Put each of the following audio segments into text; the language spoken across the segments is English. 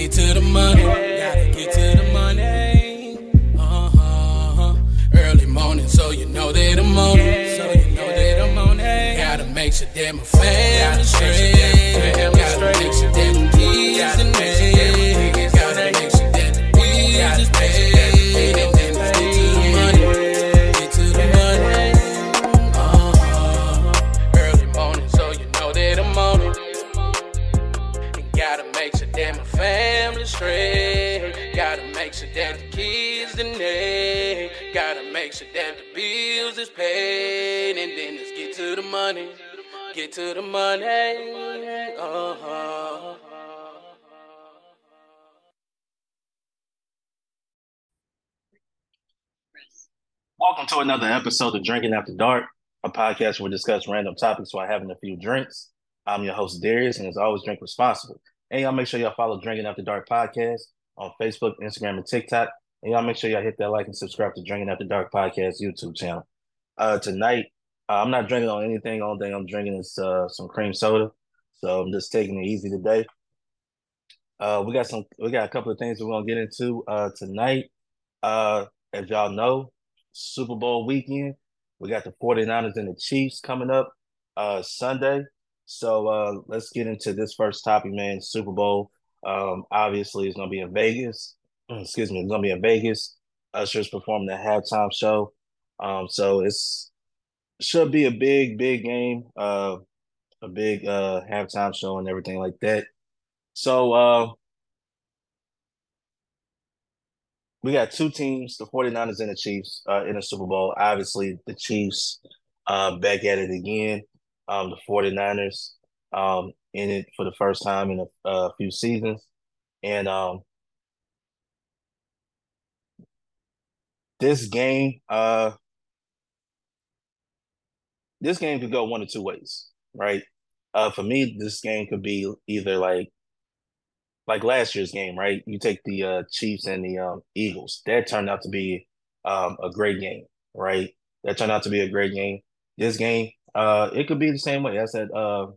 get to the money. Gotta get to the money. Uh-huh. Early morning, so you know that I'm on it. So you know that I'm on it. Gotta make sure that my family straight. The bills is paid. And then let's get to the money. Get to the money. Uh-huh. Welcome to another episode of Drinking After Dark, a podcast where we discuss random topics while having a few drinks. I'm your host, Darius, and as always, drink responsibly. And y'all make sure y'all follow Drinking After Dark podcast on Facebook, Instagram, and TikTok. And y'all make sure y'all hit that like and subscribe to Drinking After Dark podcast YouTube channel. Uh, tonight, uh, I'm not drinking on anything. Only thing I'm drinking is uh, some cream soda. So I'm just taking it easy today. Uh, we got some. We got a couple of things we're gonna get into uh, tonight. Uh, as y'all know, Super Bowl weekend. We got the 49ers and the Chiefs coming up uh Sunday. So uh let's get into this first topic, man. Super Bowl. Um obviously it's gonna be in Vegas. Excuse me, it's gonna be in Vegas. Usher's performing the halftime show. Um so it's should be a big, big game, uh a big uh halftime show and everything like that. So uh we got two teams, the 49ers and the Chiefs, uh, in the Super Bowl. Obviously, the Chiefs uh, back at it again. Um, the 49ers um, in it for the first time in a, a few seasons. And um, this game, uh, this game could go one of two ways, right? Uh, for me, this game could be either like like last year's game, right? You take the uh, Chiefs and the um, Eagles. That turned out to be um, a great game, right? That turned out to be a great game. This game, uh, it could be the same way. I said, uh,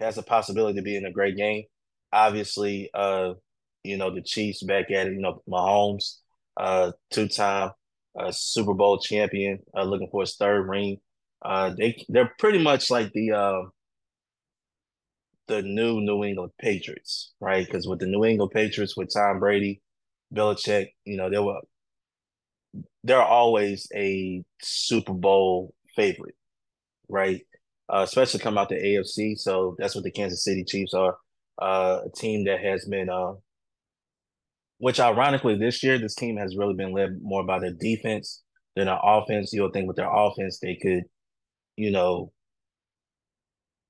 has a possibility to be in a great game. Obviously, uh, you know the Chiefs back at it. You know Mahomes, uh, two-time uh, Super Bowl champion, uh, looking for his third ring. Uh, they they're pretty much like the uh, the new New England Patriots, right? Because with the New England Patriots, with Tom Brady, Belichick, you know, they were they're always a Super Bowl favorite, right? Uh, especially come out the AFC. So that's what the Kansas City Chiefs are. Uh, a team that has been, uh, which ironically this year, this team has really been led more by their defense than their offense. You'll think with their offense, they could, you know,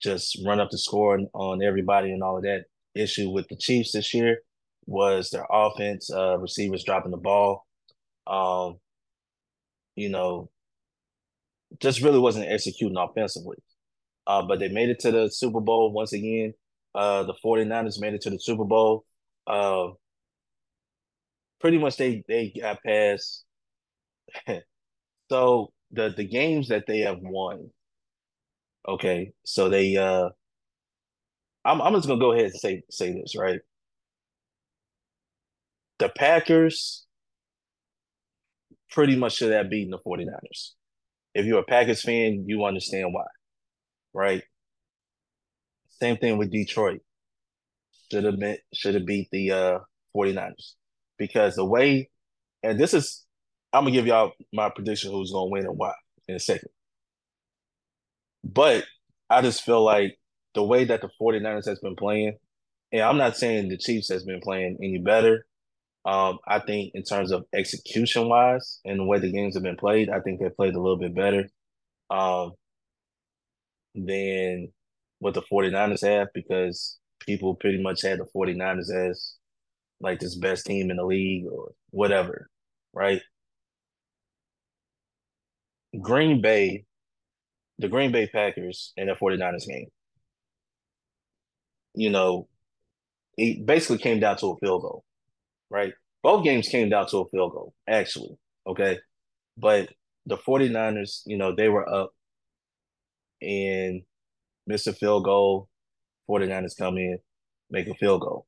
just run up the score on everybody and all of that. Issue with the Chiefs this year was their offense, uh, receivers dropping the ball. Um, you know, just really wasn't executing offensively. Uh, but they made it to the Super Bowl once again. Uh, the 49ers made it to the Super Bowl. Uh, pretty much they they got past. so the the games that they have won, Okay, so they uh I'm I'm just gonna go ahead and say say this, right? The Packers pretty much should have beaten the 49ers. If you're a Packers fan, you understand why, right? Same thing with Detroit. Should have been should have beat the uh 49ers. Because the way and this is I'm gonna give y'all my prediction who's gonna win and why in a second. But I just feel like the way that the 49ers has been playing, and I'm not saying the Chiefs has been playing any better. Um, I think in terms of execution wise and the way the games have been played, I think they played a little bit better um, than what the 49ers have because people pretty much had the 49ers as like this best team in the league or whatever, right? Green Bay the Green Bay Packers and the 49ers game, you know, it basically came down to a field goal, right? Both games came down to a field goal, actually. Okay. But the 49ers, you know, they were up and missed a field goal. 49ers come in, make a field goal.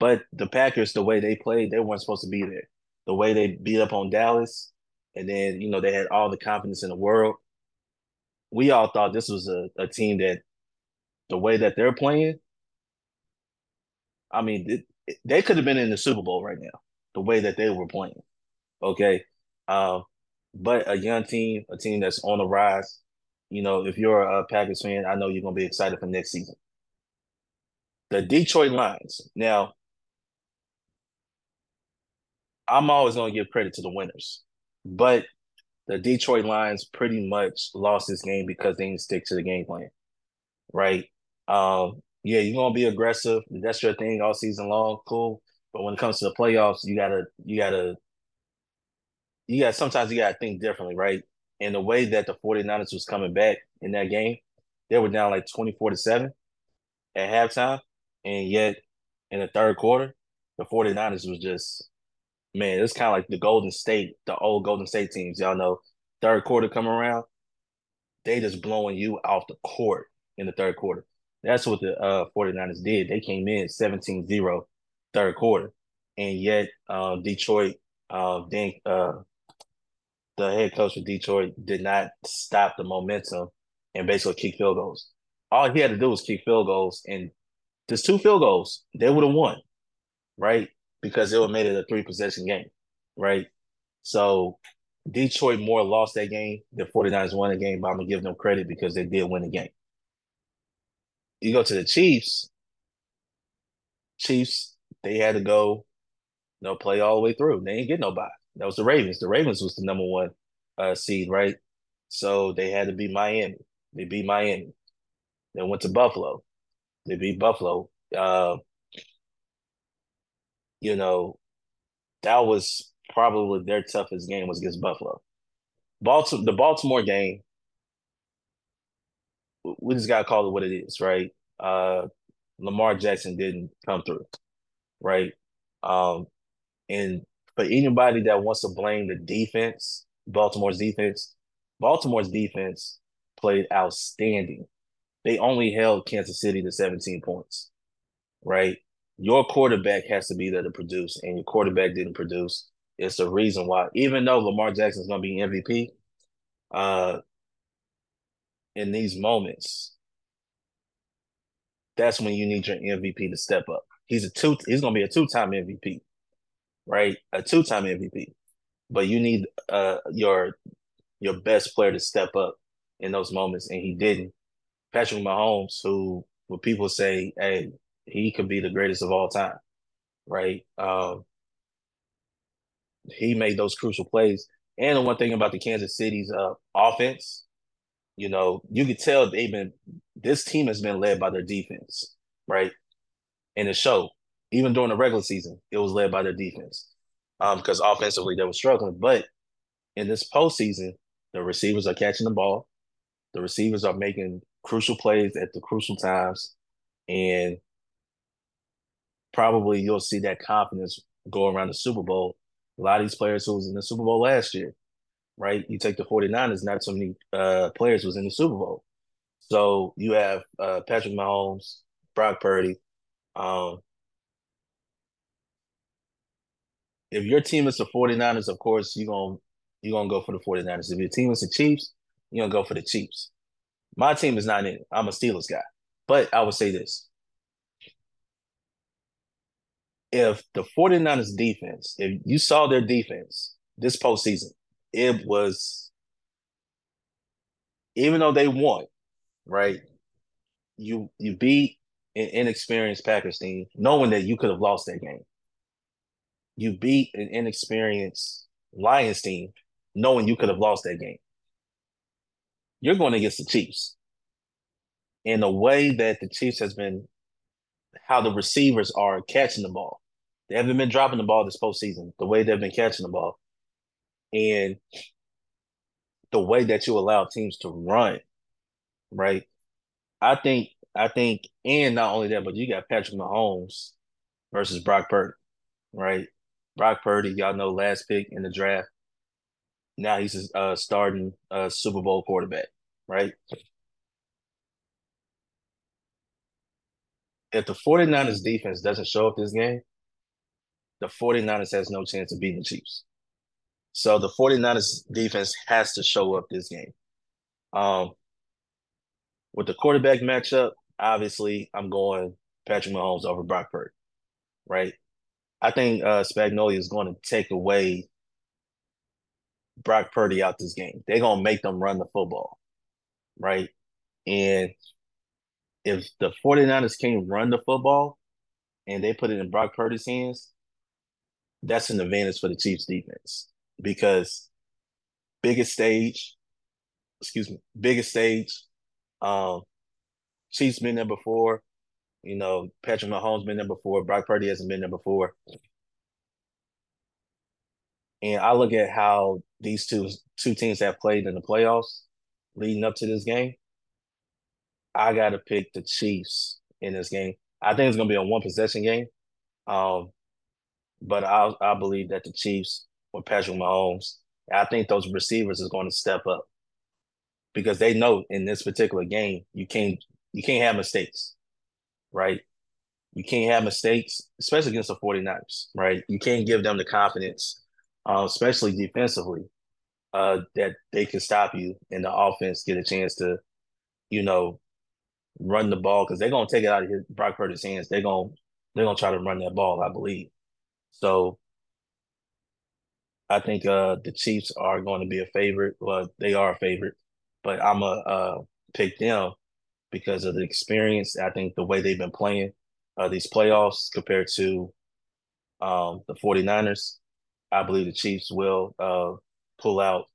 But the Packers, the way they played, they weren't supposed to be there. The way they beat up on Dallas, and then you know they had all the confidence in the world. We all thought this was a, a team that the way that they're playing, I mean, it, they could have been in the Super Bowl right now, the way that they were playing. Okay. Uh, but a young team, a team that's on the rise, you know, if you're a Packers fan, I know you're going to be excited for next season. The Detroit Lions. Now, I'm always going to give credit to the winners, but the Detroit Lions pretty much lost this game because they didn't stick to the game plan, right? Um, yeah, you're gonna be aggressive. That's your thing all season long. Cool. But when it comes to the playoffs, you gotta you gotta you got sometimes you gotta think differently, right? And the way that the 49ers was coming back in that game, they were down like 24 to 7 at halftime. And yet in the third quarter, the 49ers was just man, it's kind of like the Golden State, the old Golden State teams. Y'all know, third quarter come around, they just blowing you off the court in the third quarter. That's what the uh, 49ers did. They came in 17-0 third quarter. And yet uh, Detroit, uh, then, uh, the head coach of Detroit did not stop the momentum and basically kick field goals. All he had to do was kick field goals, and just two field goals, they would have won, right? Because it would made it a three possession game, right? So Detroit more lost that game. The 49ers won the game, but I'm gonna give them credit because they did win the game. You go to the Chiefs. Chiefs, they had to go, you know, play all the way through. They ain't get nobody. That was the Ravens. The Ravens was the number one uh, seed, right? So they had to beat Miami. They beat Miami. They went to Buffalo. They beat Buffalo. Uh, you know, that was probably their toughest game was against Buffalo. Baltimore, the Baltimore game, we just gotta call it what it is, right? Uh, Lamar Jackson didn't come through, right? Um, and for anybody that wants to blame the defense, Baltimore's defense, Baltimore's defense played outstanding. They only held Kansas City to 17 points, right? Your quarterback has to be there to produce, and your quarterback didn't produce. It's the reason why, even though Lamar Jackson's going to be MVP, uh, in these moments, that's when you need your MVP to step up. He's a two. He's going to be a two-time MVP, right? A two-time MVP, but you need uh your your best player to step up in those moments, and he didn't. Patrick Mahomes, who what people say, hey, he could be the greatest of all time, right? Um, he made those crucial plays. And the one thing about the Kansas City's uh, offense, you know, you could tell they've been this team has been led by their defense, right? In the show, even during the regular season, it was led by their defense. Um, because offensively they were struggling. But in this postseason, the receivers are catching the ball, the receivers are making crucial plays at the crucial times, and probably you'll see that confidence go around the Super Bowl. A lot of these players who was in the Super Bowl last year, right? You take the 49ers, not so many uh, players was in the Super Bowl. So you have uh, Patrick Mahomes, Brock Purdy. Um, if your team is the 49ers, of course, you're going you're gonna go for the 49ers. If your team is the Chiefs, you're gonna go for the Chiefs. My team is not in. I'm a Steelers guy. But I would say this. If the 49ers defense, if you saw their defense this postseason, it was even though they won, right? You you beat an inexperienced Packers team, knowing that you could have lost that game. You beat an inexperienced Lions team, knowing you could have lost that game. You're going against the Chiefs. And the way that the Chiefs has been, how the receivers are catching the ball. They haven't been dropping the ball this postseason, the way they've been catching the ball. And the way that you allow teams to run, right? I think, I think, and not only that, but you got Patrick Mahomes versus Brock Purdy, right? Brock Purdy, y'all know last pick in the draft. Now he's a uh, starting uh, Super Bowl quarterback, right? If the 49ers defense doesn't show up this game, the 49ers has no chance of beating the Chiefs. So the 49ers defense has to show up this game. Um, with the quarterback matchup, obviously I'm going Patrick Mahomes over Brock Purdy, right? I think uh, Spagnuolo is going to take away Brock Purdy out this game. They're going to make them run the football, right? And if the 49ers can run the football and they put it in Brock Purdy's hands, that's an advantage for the Chiefs defense because biggest stage, excuse me, biggest stage. Um, Chiefs been there before. You know, Patrick Mahomes been there before. Brock Purdy hasn't been there before. And I look at how these two two teams have played in the playoffs leading up to this game. I got to pick the Chiefs in this game. I think it's going to be a one possession game. Um, but I I believe that the Chiefs with Patrick Mahomes, I think those receivers is going to step up because they know in this particular game you can't you can't have mistakes, right? You can't have mistakes, especially against the 49ers, right? You can't give them the confidence, uh, especially defensively, uh, that they can stop you and the offense get a chance to, you know, run the ball because they're gonna take it out of his Brock Purdy's hands. They're gonna they're gonna try to run that ball, I believe. So I think uh, the Chiefs are going to be a favorite. Well, they are a favorite, but I'm a uh, pick them because of the experience. I think the way they've been playing uh, these playoffs compared to um, the 49ers, I believe the Chiefs will uh, pull out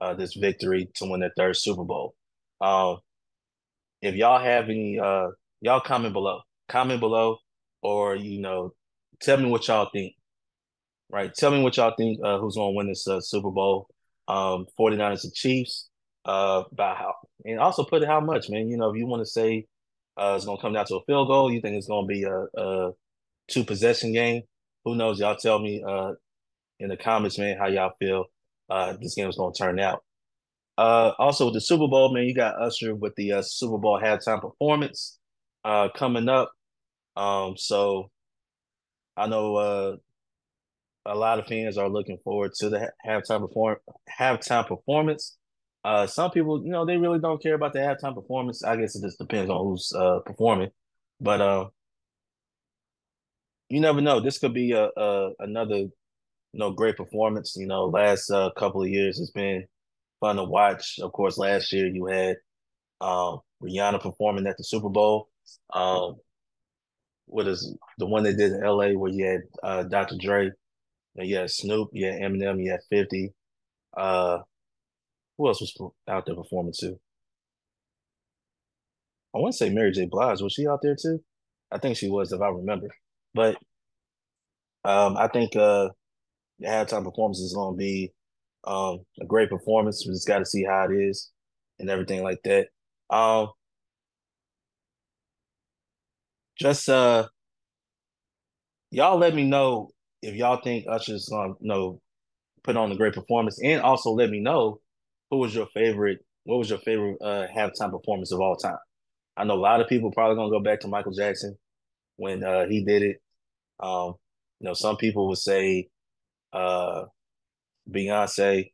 uh, this victory to win their third Super Bowl. Um, if y'all have any, uh, y'all comment below. Comment below, or you know, tell me what y'all think right? Tell me what y'all think. Uh, who's going to win this uh, Super Bowl? Um, 49ers and Chiefs. Uh, by how and also put it how much, man. You know, if you want to say uh, it's going to come down to a field goal, you think it's going to be a, a two possession game. Who knows? Y'all tell me uh, in the comments, man, how y'all feel uh, this game is going to turn out. Uh, also with the Super Bowl, man, you got Usher with the uh, Super Bowl halftime performance uh, coming up. Um, so I know uh, a lot of fans are looking forward to the halftime perform halftime performance. Uh, some people, you know, they really don't care about the halftime performance. I guess it just depends on who's uh, performing, but uh, you never know. This could be a, a another, you know, great performance. You know, last uh, couple of years it's been fun to watch. Of course, last year you had um, Rihanna performing at the Super Bowl. Um, what is the one they did in L.A. where you had uh, Dr. Dre you had Snoop, you had Eminem, you had 50. Uh, who else was out there performing too? I want to say Mary J. Blige. Was she out there too? I think she was, if I remember. But um, I think uh, the halftime performance is going to be um, a great performance. We just got to see how it is and everything like that. Um, just uh, y'all let me know if y'all think Usher's gonna you know put on a great performance, and also let me know who was your favorite. What was your favorite uh, halftime performance of all time? I know a lot of people probably gonna go back to Michael Jackson when uh, he did it. Um, you know, some people would say uh, Beyonce.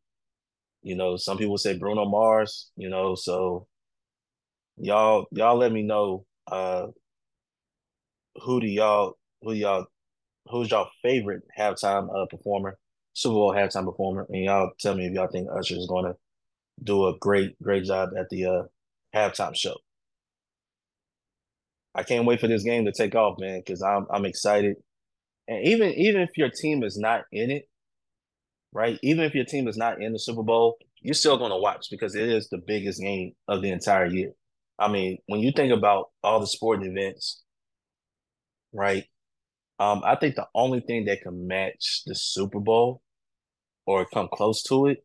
You know, some people say Bruno Mars. You know, so y'all y'all let me know uh, who do y'all who y'all who's y'all favorite halftime uh, performer, Super Bowl halftime performer, and y'all tell me if y'all think Usher is going to do a great, great job at the uh, halftime show. I can't wait for this game to take off, man, because I'm I'm excited. And even even if your team is not in it, right? Even if your team is not in the Super Bowl, you're still going to watch because it is the biggest game of the entire year. I mean, when you think about all the sporting events, right? Um, I think the only thing that can match the Super Bowl or come close to it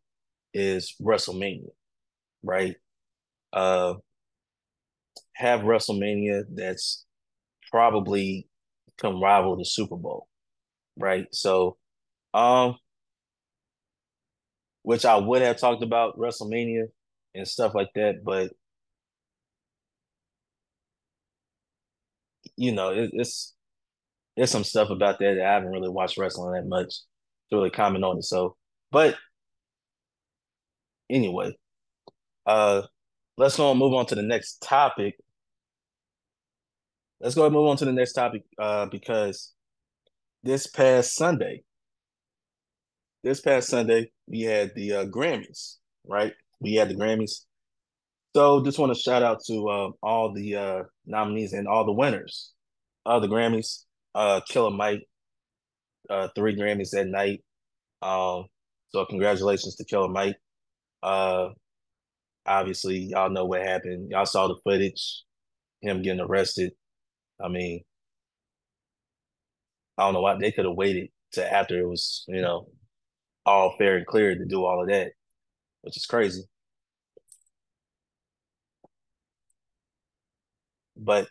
is WrestleMania, right? Uh, have WrestleMania that's probably can rival the Super Bowl, right? So, um, which I would have talked about WrestleMania and stuff like that, but you know, it, it's there's some stuff about that that I haven't really watched wrestling that much to really comment on it. So, but anyway, uh, let's go and move on to the next topic. Let's go and move on to the next topic uh, because this past Sunday, this past Sunday, we had the uh, Grammys, right? We had the Grammys. So just want to shout out to uh, all the uh, nominees and all the winners of the Grammys. Uh, Killer Mike, uh, three Grammys that night. Um, so congratulations to Killer Mike. Uh, obviously, y'all know what happened. Y'all saw the footage, him getting arrested. I mean, I don't know why they could have waited to after it was, you know, all fair and clear to do all of that, which is crazy. But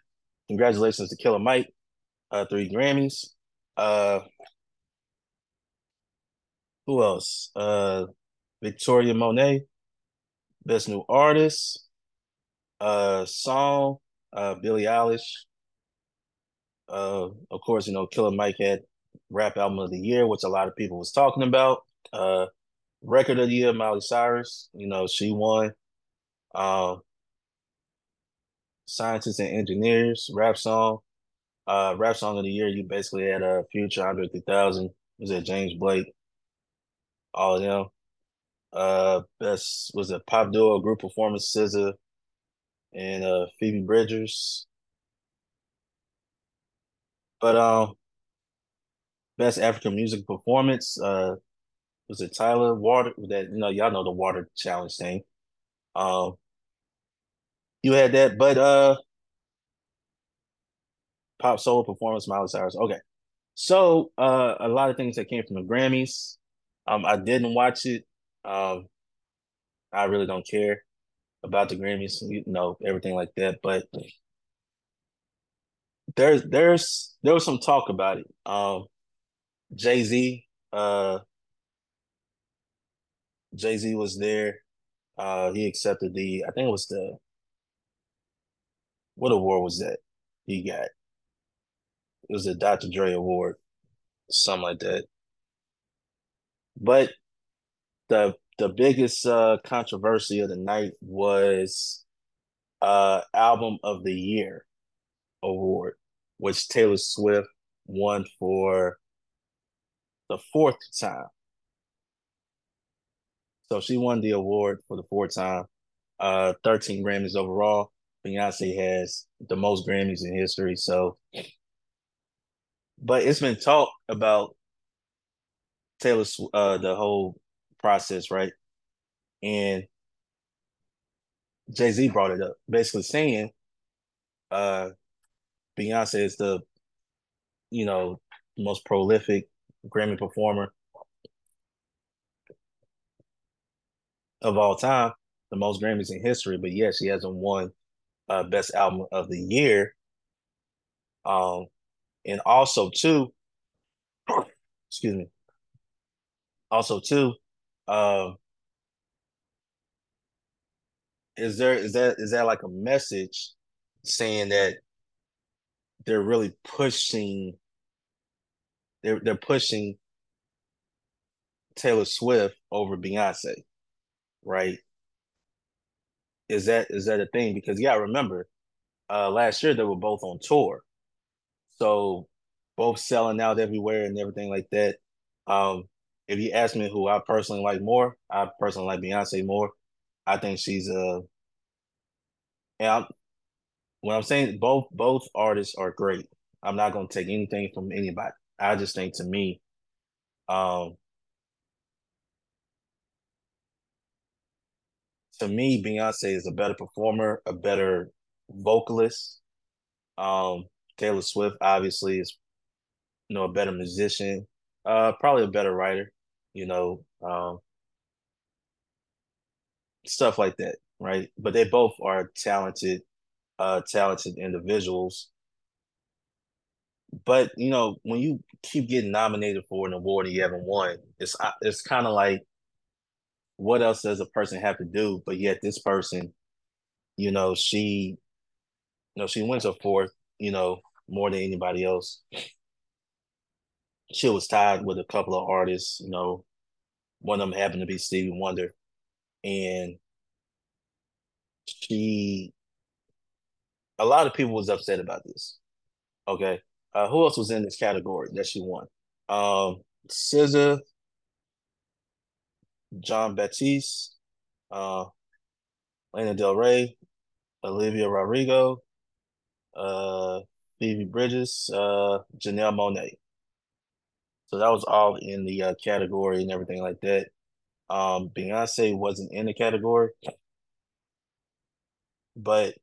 congratulations to Killer Mike, uh, three Grammys. Uh, who else? Uh, Victoria Monet, Best New Artist. Uh, song, uh, Billie Eilish. Uh, of course, you know, Killer Mike had Rap Album of the Year, which a lot of people was talking about. Uh, Record of the Year, Miley Cyrus. You know, she won. Um, Scientists and Engineers, Rap Song. Uh, Rap Song of the Year, you basically had a Future, Andre 3000. Was it James Blake? All of them. Uh, best was a pop duo group performance, SZA and uh Phoebe Bridgers. But um, best African music performance uh was it Tyla Water that you know y'all know the water challenge thing. Um, you had that, but uh, pop solo performance, Miley Cyrus. Okay, so uh, a lot of things that came from the Grammys. Um, I didn't watch it. Um, I really don't care about the Grammys, you know, everything like that. But there's there's there was some talk about it. Um, Jay Z, uh, Jay Z was there. Uh, he accepted the I think it was the what award was that he got? It was a Dr. Dre award, something like that. But the the biggest uh, controversy of the night was uh, album of the year award, which Taylor Swift won for the fourth time. So she won the award for the fourth time. Uh, 13 Grammys overall. Beyonce has the most Grammys in history. So, but it's been talked about Taylor, uh, the whole process, right? And Jay Z brought it up, basically saying, uh, Beyonce is the, you know, most prolific Grammy performer of all time, the most Grammys in history. But yes, she hasn't won uh, best album of the year. Um, and also too, excuse me. Also too, um, is there is that is that like a message saying that they're really pushing they're they're pushing Taylor Swift over Beyonce, right? Is that is that a thing? Because yeah, remember uh last year they were both on tour. So both selling out everywhere and everything like that. Um, if you ask me who I personally like more, I personally like Beyonce more. I think she's and I'm, when I'm saying both both artists are great. I'm not gonna take anything from anybody. I just think to me, um to me, Beyonce is a better performer, a better vocalist. Um, Taylor Swift obviously is, you know, a better musician, uh, probably a better writer, you know, um, stuff like that, right? But they both are talented, uh, talented individuals. But you know, when you keep getting nominated for an award and you haven't won, it's uh, it's kind of like what else does a person have to do? But yet this person, you know, she, you know, she wins a fourth, you know, more than anybody else. she was tied with a couple of artists. You know, one of them happened to be Stevie Wonder, and she. A lot of people was upset about this. Okay, uh, who else was in this category that she won? Um, SZA, Jon Batiste, uh, Del Rey, Olivia Rodrigo, uh, Phoebe Bridgers, uh, Janelle Monáe. So that was all in the uh, category and everything like that. Um, Beyonce wasn't in the category, but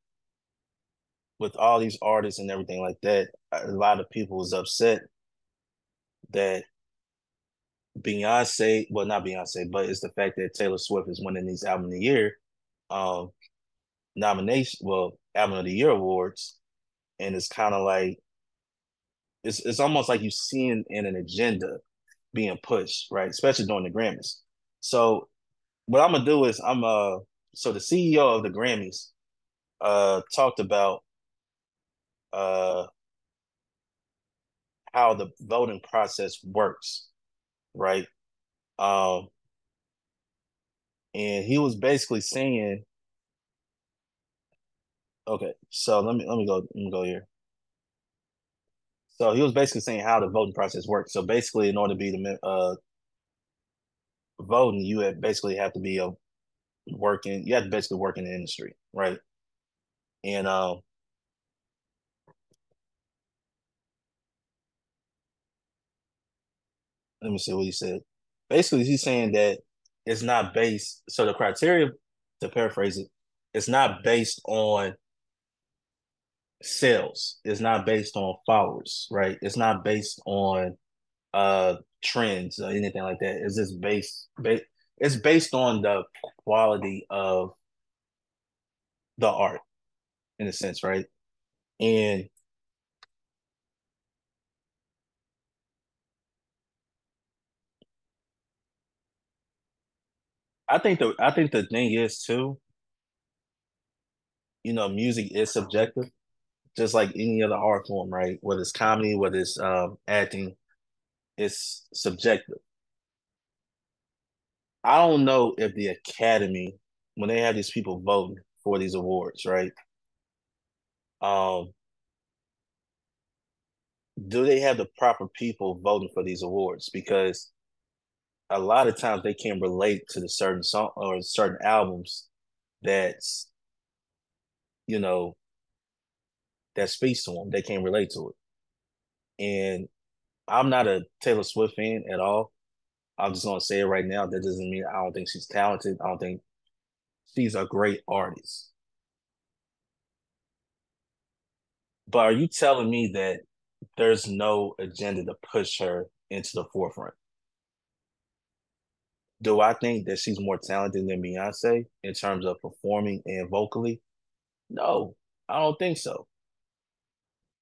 with all these artists and everything like that, a lot of people was upset that Beyonce, well, not Beyonce, but it's the fact that Taylor Swift is winning these album of the year um nomination, well, album of the year awards, and it's kind of like it's it's almost like you seeing in an agenda being pushed, right? Especially during the Grammys. So what I'm gonna do is I'm uh so the CEO of the Grammys uh talked about uh how the voting process works, right? Um and he was basically saying okay, so let me let me go let me go here. So he was basically saying how the voting process works. So basically, in order to be the uh, voting, you have basically have to be a working. You have to basically work in the industry, right? And um, let me see what he said. Basically, he's saying that it's not based. So the criteria, to paraphrase it, it's not based on sales. It's not based on followers, right? It's not based on uh trends or anything like that. It's just based, based it's based on the quality of the art in a sense, right? And I think the I think the thing is too, you know, music is subjective just like any other art form, right? Whether it's comedy, whether it's um, acting, it's subjective. I don't know if the Academy, when they have these people voting for these awards, right? Um, do they have the proper people voting for these awards? Because a lot of times they can relate to the certain song or certain albums that's, you know, that speaks to them. They can't relate to it. And I'm not a Taylor Swift fan at all. I'm just gonna say it right now. That doesn't mean I don't think she's talented. I don't think she's a great artist. But are you telling me that there's no agenda to push her into the forefront? Do I think that she's more talented than Beyonce in terms of performing and vocally? No, I don't think so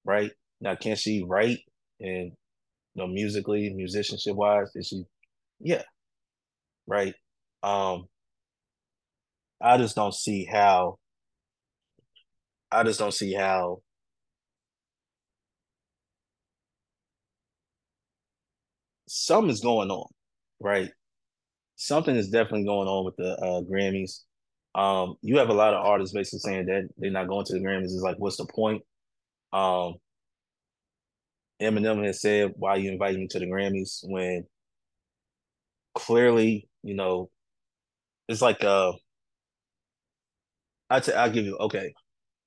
right? Now, can she write and you know musically, musicianship wise? Is she? Yeah, right. Um, I just don't see how. I just don't see how. Something is going on, right? Something is definitely going on with the uh, Grammys. Um, you have a lot of artists basically saying that they're not going to the Grammys. Is like, what's the point? Um, Eminem has said, "Why you invite me to the Grammys?" When clearly, you know, it's like uh, I t- I'll give you okay.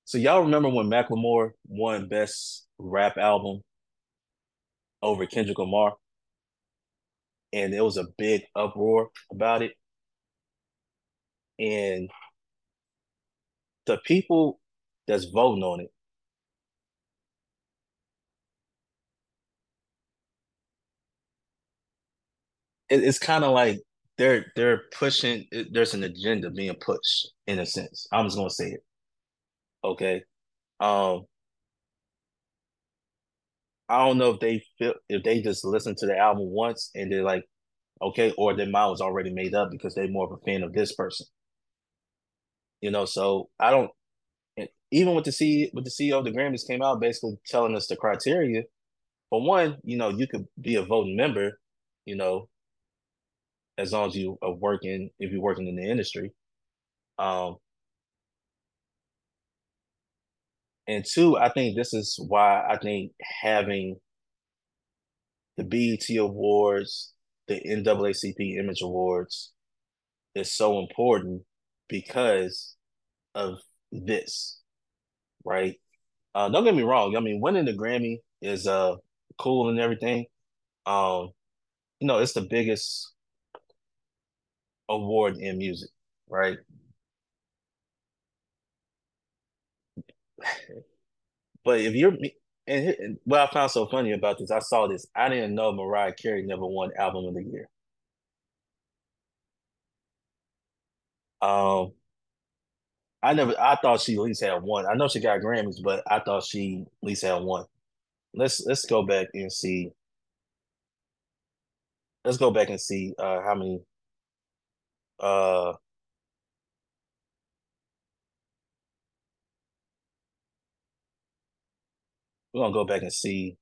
So y'all remember when Macklemore won Best Rap Album over Kendrick Lamar, and there was a big uproar about it, and the people that's voting on it it, it's kind of like they're they're pushing. There's an agenda being pushed in a sense. I'm just gonna say it. Okay. Um. I don't know if they feel if they just listen to the album once and they're like, okay, or their mind was already made up because they're more of a fan of this person. You know, so I don't. Even with the C with the CEO of the Grammys came out basically telling us the criteria, for one, you know, you could be a voting member, you know, as long as you are working, if you're working in the industry. Um, and two, I think this is why I think having the BET Awards, the NAACP Image Awards is so important because of this, right? Uh, don't get me wrong. I mean, winning the Grammy is uh cool and everything. Um, you know, it's the biggest award in music, right? but if you're and, and what I found so funny about this, I saw this. I didn't know Mariah Carey never won Album of the Year. Um, I never. I thought she at least had one. I know she got Grammys, but I thought she at least had one. Let's let's go back and see. Let's go back and see uh, how many. Uh, we're gonna go back and see.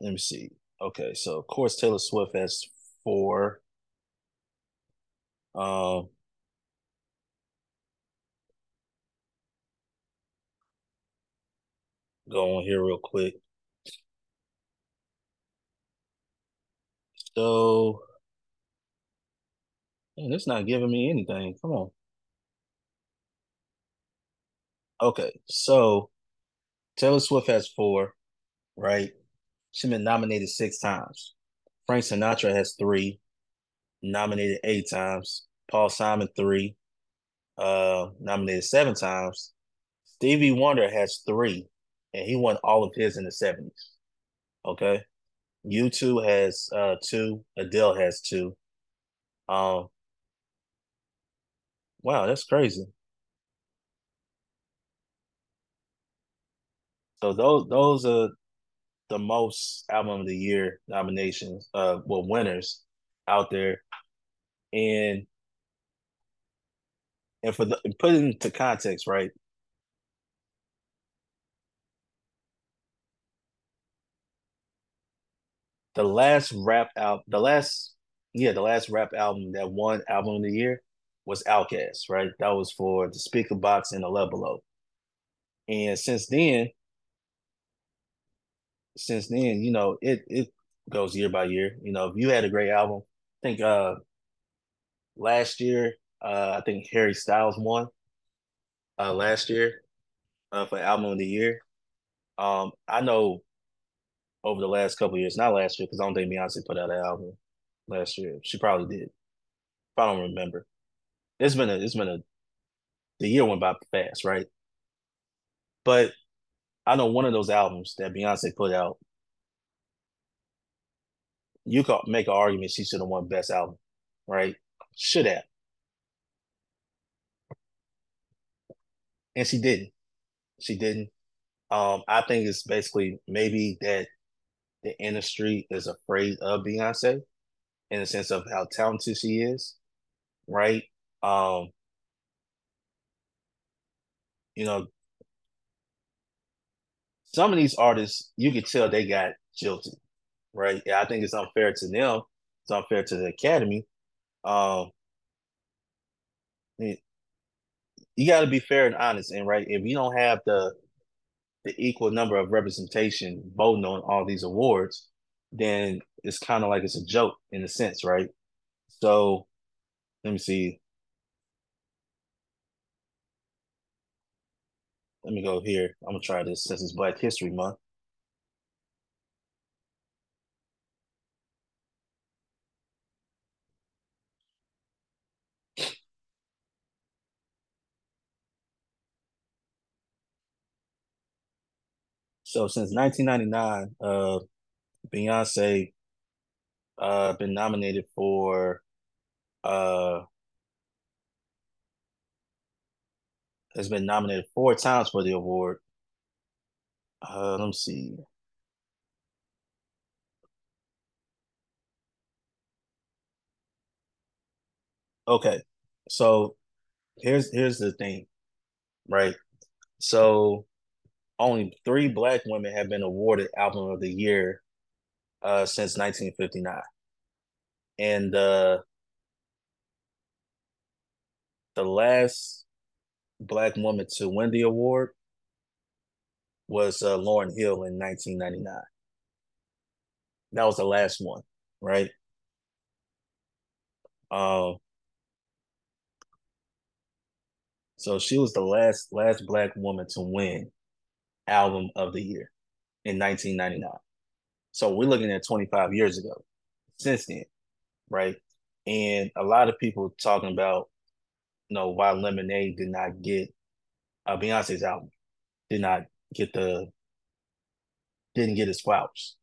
Let me see. Okay, so of course Taylor Swift has four. Um, go on here real quick. So, man, it's not giving me anything. Come on. Okay, so Taylor Swift has four, right? She's been nominated six times. Frank Sinatra has three, nominated eight times. Paul Simon three, uh, nominated seven times. Stevie Wonder has three, and he won all of his in the seventies. Okay, U2 has uh two. Adele has two. Um, wow, that's crazy. So those those are the most album of the year nominations, uh, well winners out there, and and for the put it into context, right? The last rap out, the last yeah, the last rap album that won album of the year was Outkast, right? That was for the Speakerboxxx and the Love Below. And since then, since then, you know, it it goes year by year. You know, if you had a great album, I think uh last year, uh I think Harry Styles won uh last year uh for album of the year. Um I know over the last couple years, not last year, because I don't think Beyonce put out an album last year. She probably did. If I don't remember. It's been a it's been a the year went by fast, right? But I know one of those albums that Beyonce put out, you could make an argument she should have won best album, right? Should have. And she didn't. She didn't. Um, I think it's basically maybe that the industry is afraid of Beyonce in the sense of how talented she is, right? Um, you know, some of these artists, you could tell they got jilted, right? Yeah, I think it's unfair to them. It's unfair to the Academy. Um, you got to be fair and honest, and right, if you don't have the the equal number of representation voting on all these awards, then it's kind of like it's a joke in a sense, right? So let me see. Let me go here. I'm gonna try this since it's Black History Month. So since 1999, uh, Beyonce uh been nominated for uh has been nominated four times for the award. Uh, let me see. Okay, so here's here's the thing, right? So only three black women have been awarded album of the year uh, since 1959, and uh, the last black woman to win the award was uh, Lauryn Hill in 1999. That was the last one, right? Um, so she was the last last black woman to win album of the year in 1999. So we're looking at 25 years ago since then, right? And a lot of people talking about, you know, why Lemonade did not get uh, Beyonce's album, did not get the, didn't get his flowers.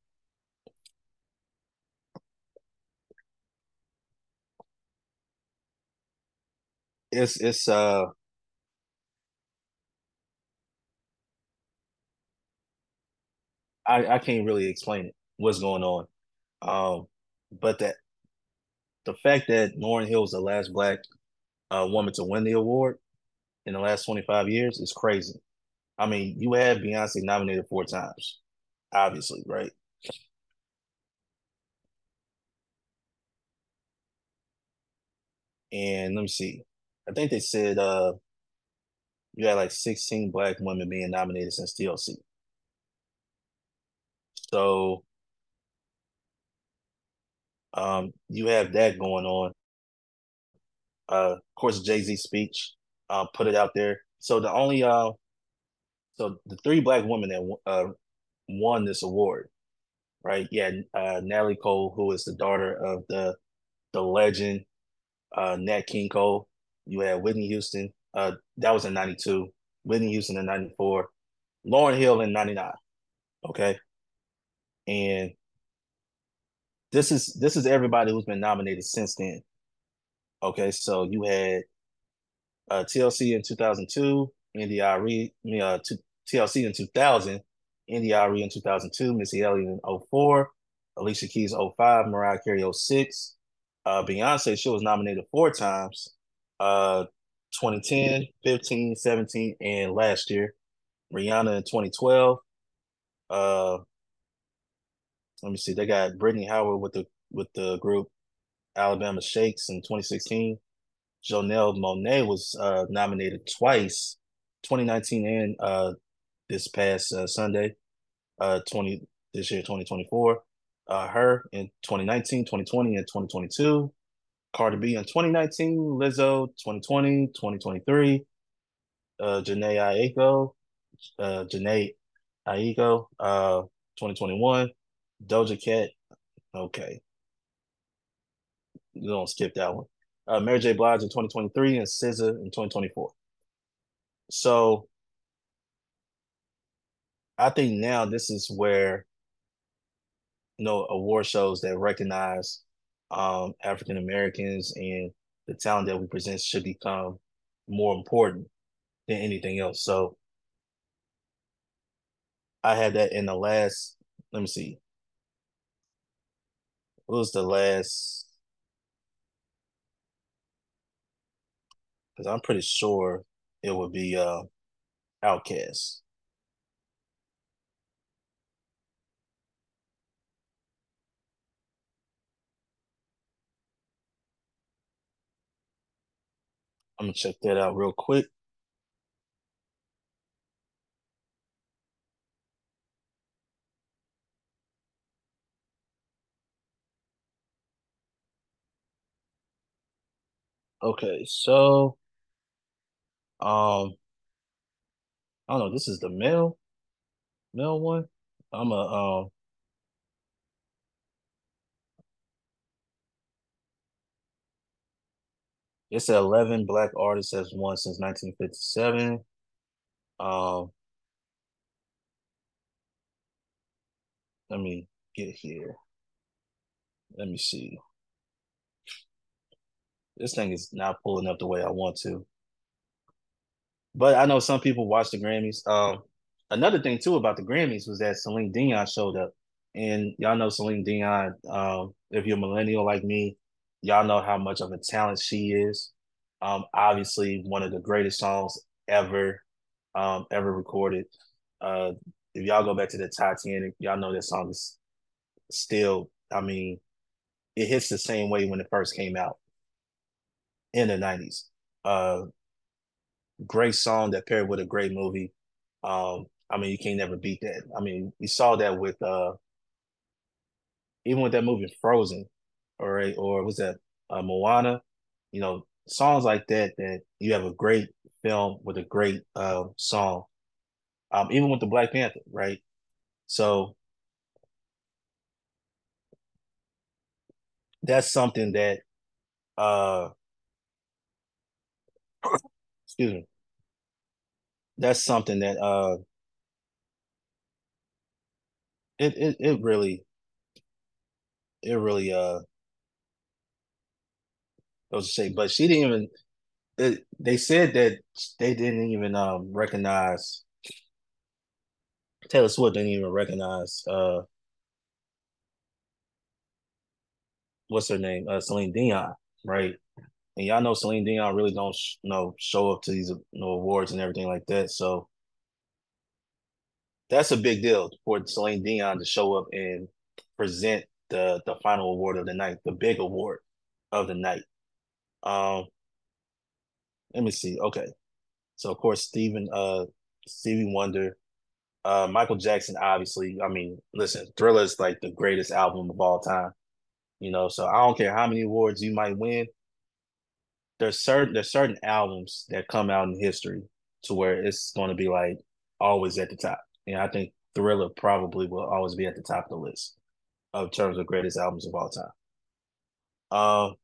It's it's uh I, I can't really explain it what's going on. Um, but that the fact that Lauryn Hill was the last black uh, woman to win the award in the last 25 years is crazy. I mean, you had Beyonce nominated four times, obviously, right? And let me see. I think they said uh you had like 16 black women being nominated since TLC. So um you have that going on. Uh of course Jay Z speech, uh, put it out there. So the only uh so the three black women that uh won this award, right? Yeah, uh Natalie Cole, who is the daughter of the the legend uh Nat King Cole. You had Whitney Houston, uh that was in 92, Whitney Houston in 94, Lauryn Hill in 99. Okay. And this is this is everybody who's been nominated since then. Okay, so you had uh, TLC in 2002, India.Arie, uh, TLC in 2000, India.Arie in 2002, Missy Elliott in 04, Alicia Keys 05, Mariah Carey 06. Uh, Beyonce, she was nominated four times, uh, 2010, 15, 17, and last year. Rihanna in 2012. Uh, let me see. They got Brittany Howard with the with the group Alabama Shakes in 2016. Janelle Monáe was uh, nominated twice, 2019 and uh, this past uh, Sunday, uh, 20 this year 2024. Uh, her in 2019, 2020, and 2022. Cardi B in 2019, Lizzo 2020, 2023. Uh, Jhené Aiko, uh, Jhené Aiko, uh, 2021. Doja Cat, okay. You don't skip that one. Uh, Mary J. Blige in 2023 and SZA in 2024. So I think now this is where you know award shows that recognize um, African Americans and the talent that we present should become more important than anything else. So I had that in the last. Let me see. What was the last? Because I'm pretty sure it would be uh, OutKast. I'm gonna check that out real quick. Okay, so um I don't know, this is the male male one. I'm a um it's 11 black artists has won since 1957. Um let me get here. Let me see. This thing is not pulling up the way I want to. But I know some people watch the Grammys. Um, another thing too about the Grammys was that Celine Dion showed up, and y'all know Celine Dion. Um, if you're a millennial like me, Y'all know how much of a talent she is. Um, obviously, one of the greatest songs ever, um, ever recorded. Uh, if y'all go back to the Titanic, y'all know that song is still. I mean, it hits the same way when it first came out in the '90s. Uh, great song that paired with a great movie. Um, I mean, you can't never beat that. I mean, we saw that with uh, even with that movie Frozen, or or was that uh, Moana? You know, songs like that that you have a great film with a great uh, song. Um, even with the Black Panther, right? So that's something that uh excuse me. That's something that uh it it, it really it really uh I was say, but she didn't even it, they said that they didn't even um recognize Taylor Swift didn't even recognize uh what's her name? Uh Celine Dion, right? And y'all know Celine Dion really don't you know show up to these you know, awards and everything like that. So that's a big deal for Celine Dion to show up and present the the final award of the night, the big award of the night. Um, let me see. Okay, so of course Stephen uh Stevie Wonder, uh Michael Jackson. Obviously, I mean, listen, Thriller is like the greatest album of all time. You know, so I don't care how many awards you might win. There's certain there's certain albums that come out in history to where it's going to be like always at the top. And I think Thriller probably will always be at the top of the list of terms of greatest albums of all time. Um,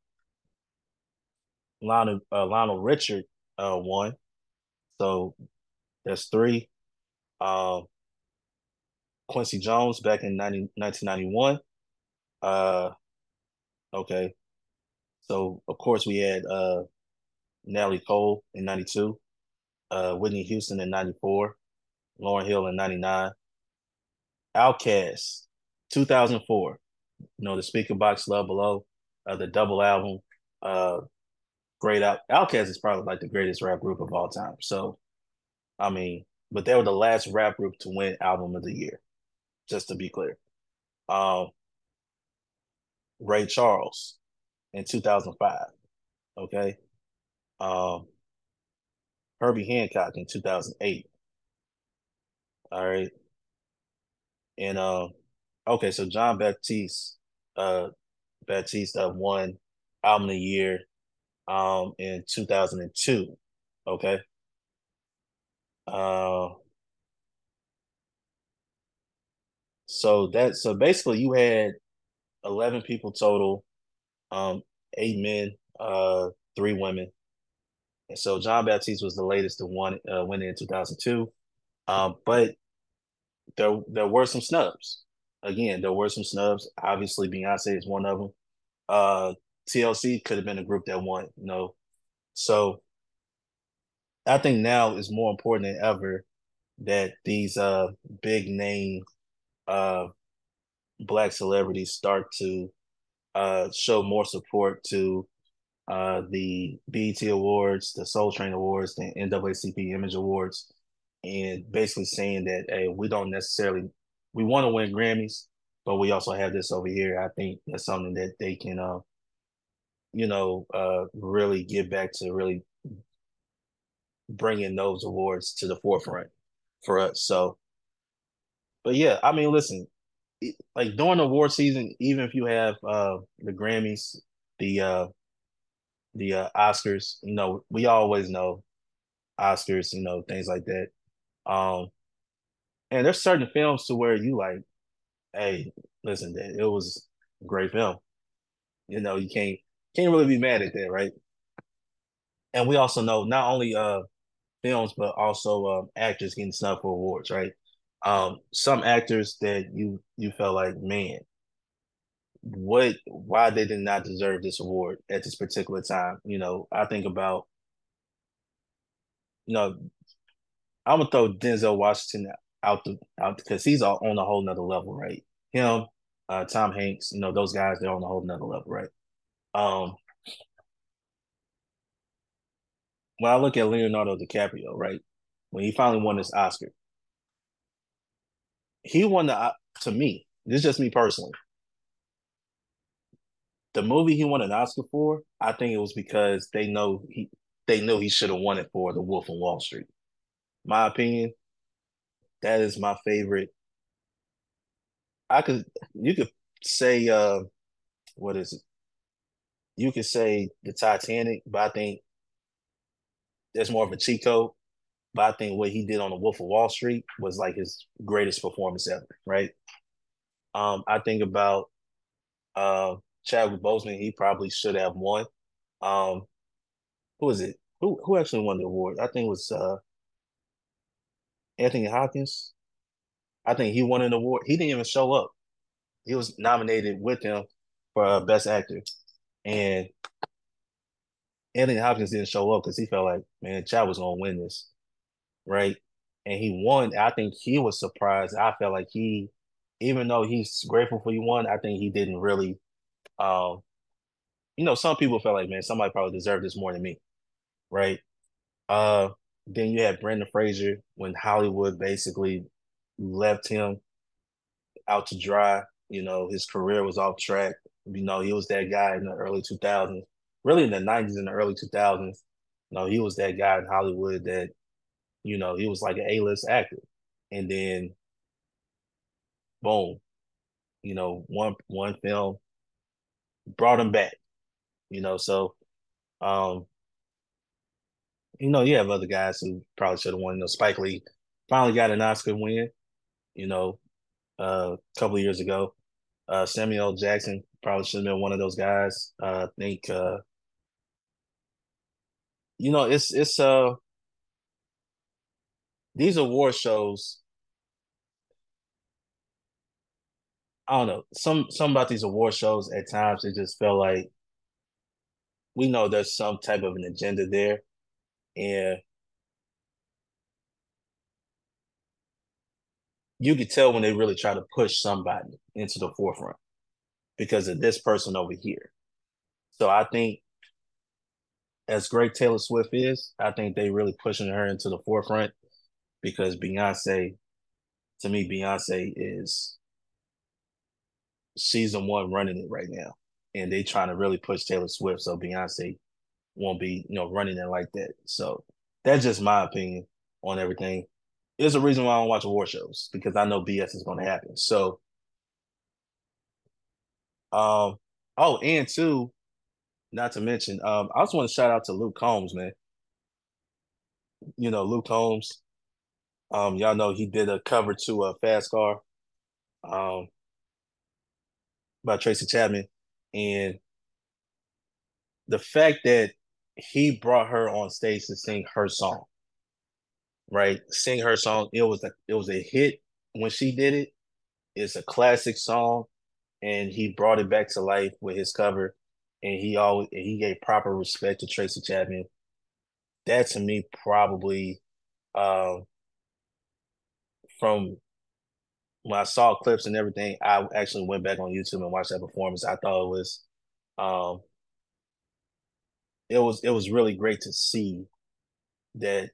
Lionel uh, Lionel Richard uh won, so that's three. Um, Quincy Jones back in 90, 1991. Uh, okay. So of course we had uh Cole in 92, uh Whitney Houston in 94, Lauryn Hill in 99. Outkast, 2004. You know, the Speakerboxxx Love Below, uh, the double album, uh great out Outkast is probably like the greatest rap group of all time. So I mean, but they were the last rap group to win album of the year, just to be clear. Um Ray Charles in 2005. Okay. Um Herbie Hancock in 2008. All right. And um okay, so John Baptiste, uh Batiste uh, won album of the year um in 2002. Okay. Uh so that so basically you had 11 people total, um, eight men, uh, three women. And so John Baptiste was the latest to win, uh, win in 2002. Um, but there there were some snubs. Again, there were some snubs. Obviously, Beyonce is one of them. Uh, TLC could have been a group that won, you know. So I think now is more important than ever that these uh big name uh black celebrities start to uh show more support to uh the BET Awards, the Soul Train Awards, the NAACP Image Awards, and basically saying that hey, we don't necessarily we want to win Grammys, but we also have this over here. I think that's something that they can uh you know uh really get back to really bringing those awards to the forefront for us. So but yeah, I mean, listen, like during award season, even if you have uh the Grammys, the uh the uh Oscars, you know, we always know Oscars, you know, things like that. Um and there's certain films to where you like, hey, listen, it was a great film. You know, you can't can't really be mad at that, right? And we also know not only uh films but also um, actors getting snubbed for awards, right? Um, some actors that you you felt like, man, what why they did not deserve this award at this particular time. You know, I think about, you know, I'm gonna throw Denzel Washington out the out because he's all on a whole nother level, right? Him, uh, Tom Hanks, you know, those guys they're on a whole nother level, right? Um, when I look at Leonardo DiCaprio, right, when he finally won this Oscar, he won the to me. This is just me personally. The movie he won an Oscar for, I think it was because they know he they know he should have won it for The Wolf of Wall Street. My opinion, that is my favorite. I could you could say uh what is it? You could say the Titanic, but I think that's more of a cheat code. But I think what he did on the Wolf of Wall Street was like his greatest performance ever, right? Um, I think about uh, Chadwick Boseman. He probably should have won. Um, who is it? Who who actually won the award? I think it was uh, Anthony Hopkins. I think he won an award. He didn't even show up. He was nominated with him for uh, Best Actor, and Anthony Hopkins didn't show up because he felt like, man, Chad was gonna win this, right? And he won. I think he was surprised. I felt like he, even though he's grateful for he won, I think he didn't really. Um, you know, some people felt like, man, somebody probably deserved this more than me, right? Uh, then you had Brendan Fraser when Hollywood basically left him out to dry. You know, his career was off track. You know, he was that guy in the early 2000s really in the 90s and the early 2000s, you know, he was that guy in Hollywood that, you know, he was like an A-list actor. And then boom, you know, one one film brought him back. You know, so um you know, you have other guys who probably should have won. You know, Spike Lee finally got an Oscar win, you know, uh, a couple years ago. Uh, Samuel Jackson probably should have been one of those guys. Uh, I think uh, you know, it's it's uh these award shows. I don't know. Some some about these award shows at times it just felt like we know there's some type of an agenda there. And you could tell when they really try to push somebody into the forefront because of this person over here. So I think as great Taylor Swift is, I think they really pushing her into the forefront because Beyonce, to me, Beyonce is season one running it right now, and they trying to really push Taylor Swift so Beyonce won't be you know running it like that. So that's just my opinion on everything. There's a reason why I don't watch award shows because I know BS is going to happen. So, um, oh, and two, not to mention, um, I just want to shout out to Luke Combs, man. You know, Luke Combs. Um, y'all know he did a cover to a Fast Car, um, by Tracy Chapman, and the fact that he brought her on stage to sing her song, right? Sing her song. It was a it was a hit when she did it. It's a classic song, and he brought it back to life with his cover and he always and he gave proper respect to Tracy Chapman. That to me probably um, from when I saw clips and everything, I actually went back on YouTube and watched that performance. I thought it was um it was it was really great to see that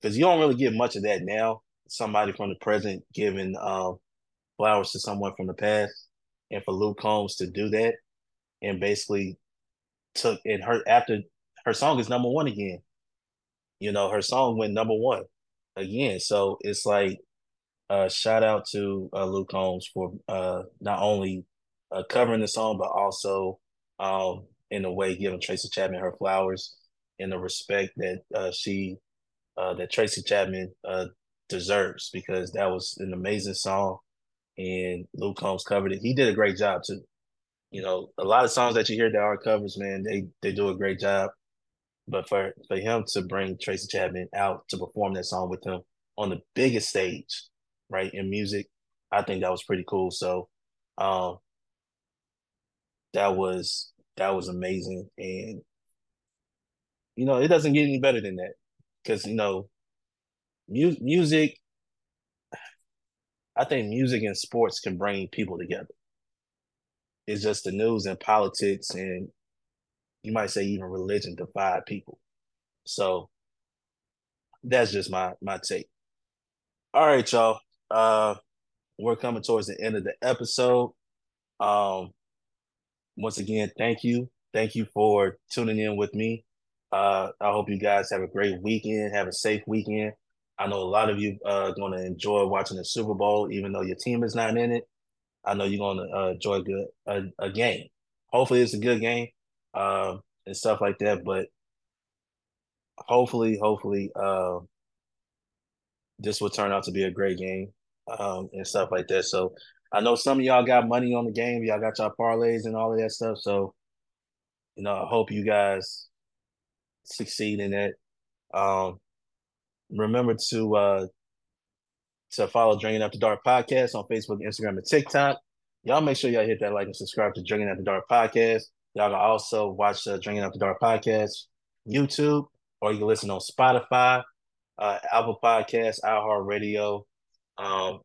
because you don't really get much of that now. Somebody from the present giving um flowers to someone from the past, and for Luke Combs to do that and basically took and her after her song is number one again. You know, her song went number one again. So it's like uh shout out to uh, Luke Combs for uh not only uh, covering the song but also um in a way giving Tracy Chapman her flowers in the respect that uh she uh that Tracy Chapman uh deserves because that was an amazing song and Luke Combs covered it. He did a great job too you know, a lot of songs that you hear that are covers, man, they they do a great job. But for for him to bring Tracy Chapman out to perform that song with him on the biggest stage, right, in music, I think that was pretty cool. So um that was that was amazing. And you know, it doesn't get any better than that. Cause you know, mu- music I think music and sports can bring people together it's just the news and politics and you might say even religion divide people. So that's just my my take. All right, y'all. Uh we're coming towards the end of the episode. Um once again, thank you. Thank you for tuning in with me. Uh I hope you guys have a great weekend, have a safe weekend. I know a lot of you are uh, going to enjoy watching the Super Bowl, even though your team is not in it. I know you're going to uh, enjoy good a, a, game. Hopefully, it's a good game uh, and stuff like that. But hopefully, hopefully, uh, this will turn out to be a great game um, and stuff like that. So I know some of y'all got money on the game. Y'all got y'all parlays and all of that stuff. So you know, I hope you guys succeed in it. Um, remember to uh, to follow Drinking After Dark podcast on Facebook, Instagram, and TikTok. Y'all make sure y'all hit that like and subscribe to Drinking After Dark podcast. Y'all can also watch uh, Drinking After Dark podcast YouTube, or you can listen on Spotify, uh, Apple Podcasts, iHeartRadio. Um,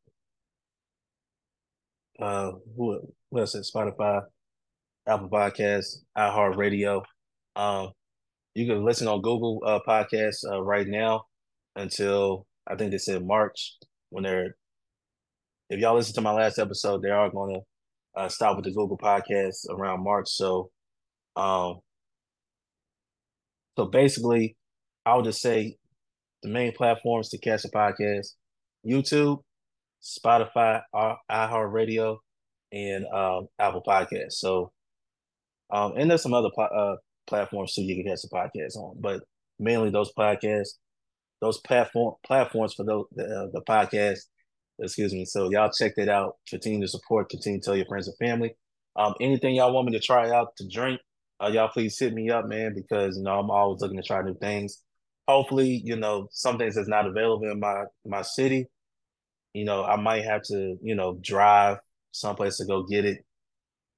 uh, who, what else? It? Spotify, Apple Podcasts, iHeartRadio. Um, you can listen on Google uh, Podcasts uh, right now until I think they said March when they're. If y'all listen to my last episode, they are going to uh, stop with the Google Podcasts around March. So, um, so basically, I would just say the main platforms to catch the podcast: YouTube, Spotify, iHeartRadio, and um, Apple Podcasts. So, um, and there's some other uh, platforms too you can catch the podcast on, but mainly those podcasts those platform platforms for those the, uh, the podcast. Excuse me. So y'all check that out. Continue to support. Continue to tell your friends and family. Um, anything y'all want me to try out to drink, uh, y'all please hit me up, man, because you know I'm always looking to try new things. Hopefully, you know some things that's not available in my my city. You know, I might have to you know drive someplace to go get it.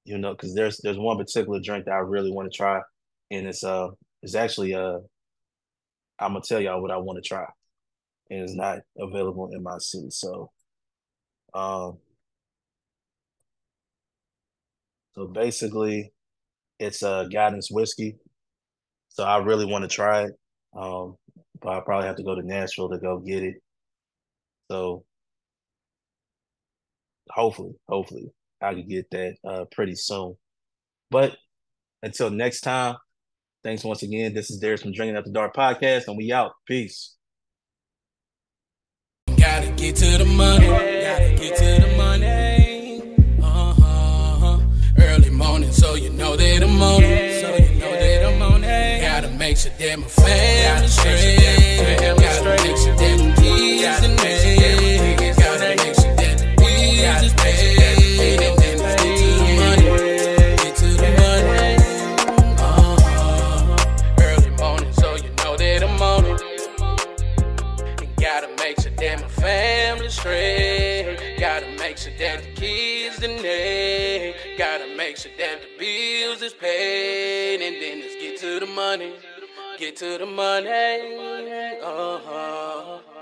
You know, because there's there's one particular drink that I really want to try, and it's uh it's actually uh I'm gonna tell y'all what I want to try, and it's not available in my city. So, um, so basically, it's a uh, guidance whiskey. So I really want to try it, um, I probably have to go to Nashville to go get it. So hopefully, hopefully, I can get that uh, pretty soon. But until next time, Thanks once again. This is Darius from Drinking After Dark podcast, and we out. Peace. Gotta get to the money. Gotta get to the money. Uh-huh. Early morning, so you know that I'm on it. Make sure that my family straight. Gotta make sure that the kids and me. Gotta make sure that the bills is paid. And then it's get to the money. Get to the money. Ah. Early morning, so you know that I'm on it. Gotta make sure that the kids in there. Gotta make sure that the bills is paid. And then let's get to the money. Get to the money. Uh huh.